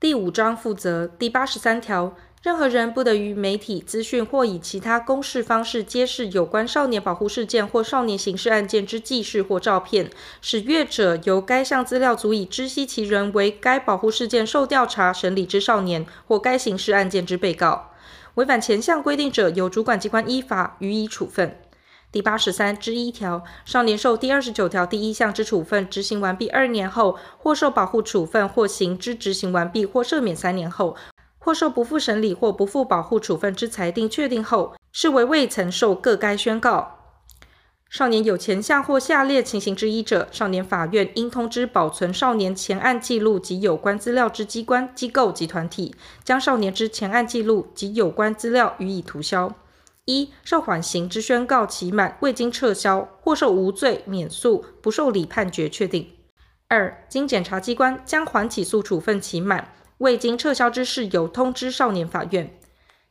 第五章负责第八十三条。任何人不得于媒体资讯或以其他公示方式揭示有关少年保护事件或少年刑事案件之记事或照片，使阅者由该项资料足以知悉其人为该保护事件受调查审理之少年或该刑事案件之被告。违反前项规定者，由主管机关依法予以处分。第八十三之一条，少年受第二十九条第一项之处分执行完毕二年后，或受保护处分或刑之执行完毕或赦免三年后。或受不复审理或不复保护处分之裁定确定后，视为未曾受各该宣告。少年有前项或下列情形之一者，少年法院应通知保存少年前案记录及有关资料之机关、机构及团体，将少年之前案记录及有关资料予以涂销。一、受缓刑之宣告期满未经撤销，或受无罪免诉不受理判决确定。二、经检察机关将缓起诉处分期满。未经撤销之事由通知少年法院。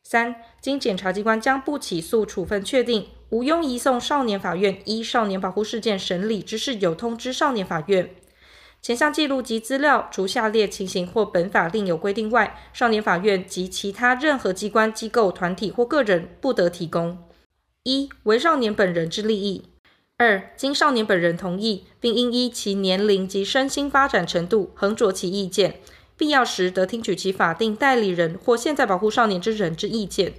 三、经检察机关将不起诉处分确定，无庸移送少年法院依少年保护事件审理之事由通知少年法院。前项记录及资料，除下列情形或本法另有规定外，少年法院及其他任何机关、机构、团体或个人不得提供：一、为少年本人之利益；二、经少年本人同意，并应依其年龄及身心发展程度，衡酌其意见。必要时，得听取其法定代理人或现在保护少年之人之意见。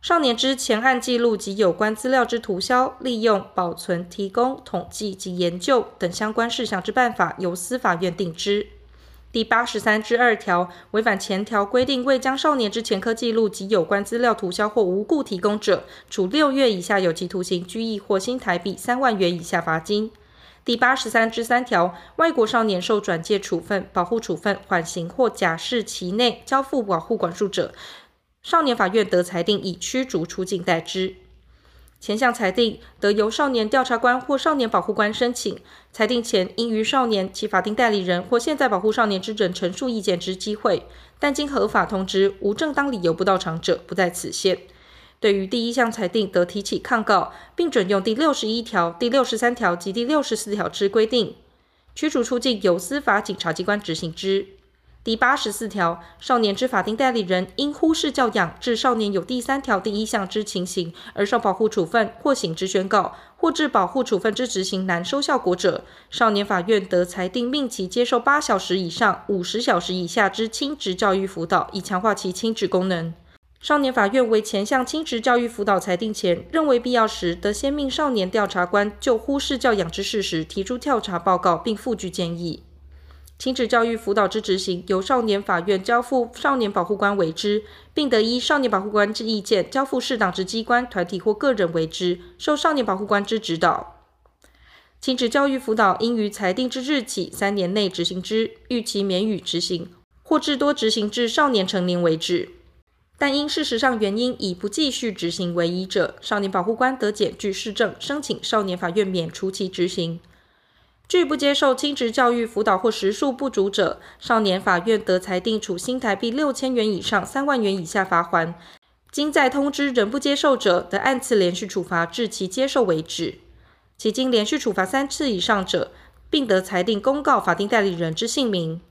少年之前案记录及有关资料之涂销、利用、保存、提供、统计及研究等相关事项之办法，由司法院定之。第八十三之二条，违反前条规定，未将少年之前科记录及有关资料涂销或无故提供者，处六月以下有期徒刑、拘役或新台币三万元以下罚金。第八十三之三条，外国少年受转介处分、保护处分、缓刑或假释期内交付保护管束者，少年法院得裁定以驱逐出境代之。前项裁定得由少年调查官或少年保护官申请，裁定前应于少年其法定代理人或现在保护少年之人陈述意见之机会，但经合法通知，无正当理由不到场者，不在此限。对于第一项裁定，得提起抗告，并准用第六十一条、第六十三条及第六十四条之规定。驱逐出境由司法警察机关执行之。第八十四条，少年之法定代理人因忽视教养，致少年有第三条第一项之情形而受保护处分或刑之宣告，或致保护处分之执行难收效果者，少年法院得裁定命其接受八小时以上五十小时以下之亲职教育辅导，以强化其亲职功能。少年法院为前项亲职教育辅导裁定前，认为必要时，得先命少年调查官就忽视教养之事实提出调查报告，并附具建议。亲职教育辅导之执行，由少年法院交付少年保护官为之，并得依少年保护官之意见，交付适当之机关、团体或个人为之，受少年保护官之指导。亲职教育辅导应于裁定之日起三年内执行之，逾期免予执行，或至多执行至少年成年为止。但因事实上原因已不继续执行为宜者，少年保护官得检具事证，申请少年法院免除其执行。拒不接受亲职教育辅导或时数不足者，少年法院得裁定处新台币六千元以上三万元以下罚锾。经再通知仍不接受者，得按次连续处罚至其接受为止。其经连续处罚三次以上者，并得裁定公告法定代理人之姓名。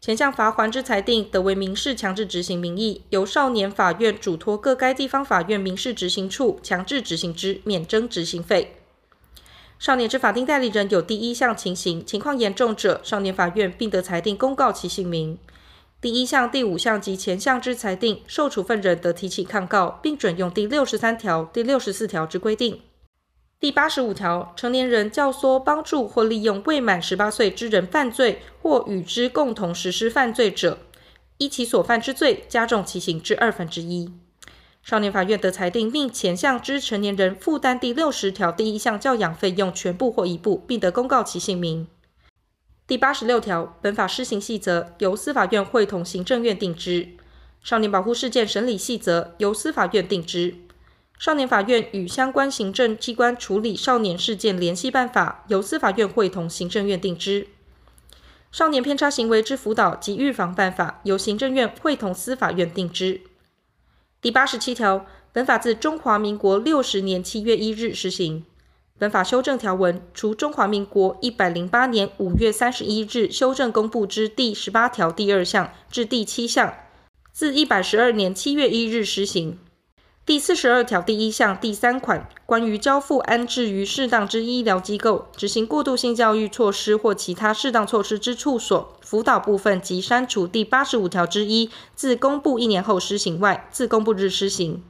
前项罚锾之裁定，得为民事强制执行名义，由少年法院嘱托各该地方法院民事执行处强制执行之，免征执行费。少年之法定代理人有第一项情形情况严重者，少年法院并得裁定公告其姓名。第一项、第五项及前项之裁定，受处分人得提起抗告，并准用第六十三条、第六十四条之规定。第八十五条，成年人教唆、帮助或利用未满十八岁之人犯罪，或与之共同实施犯罪者，依其所犯之罪，加重其刑至二分之一。少年法院得裁定命前项之成年人负担第六十条第一项教养费用全部或一部，并得公告其姓名。第八十六条，本法施行细则由司法院会同行政院定之。少年保护事件审理细则由司法院定之。少年法院与相关行政机关处理少年事件联系办法，由司法院会同行政院定之；少年偏差行为之辅导及预防办法，由行政院会同司法院定之。第八十七条，本法自中华民国六十年七月一日施行。本法修正条文，除中华民国一百零八年五月三十一日修正公布之第十八条第二项至第七项，自一百十二年七月一日施行。第四十二条第一项第三款，关于交付安置于适当之医疗机构执行过渡性教育措施或其他适当措施之处所，辅导部分及删除第八十五条之一，自公布一年后施行外，自公布日施行。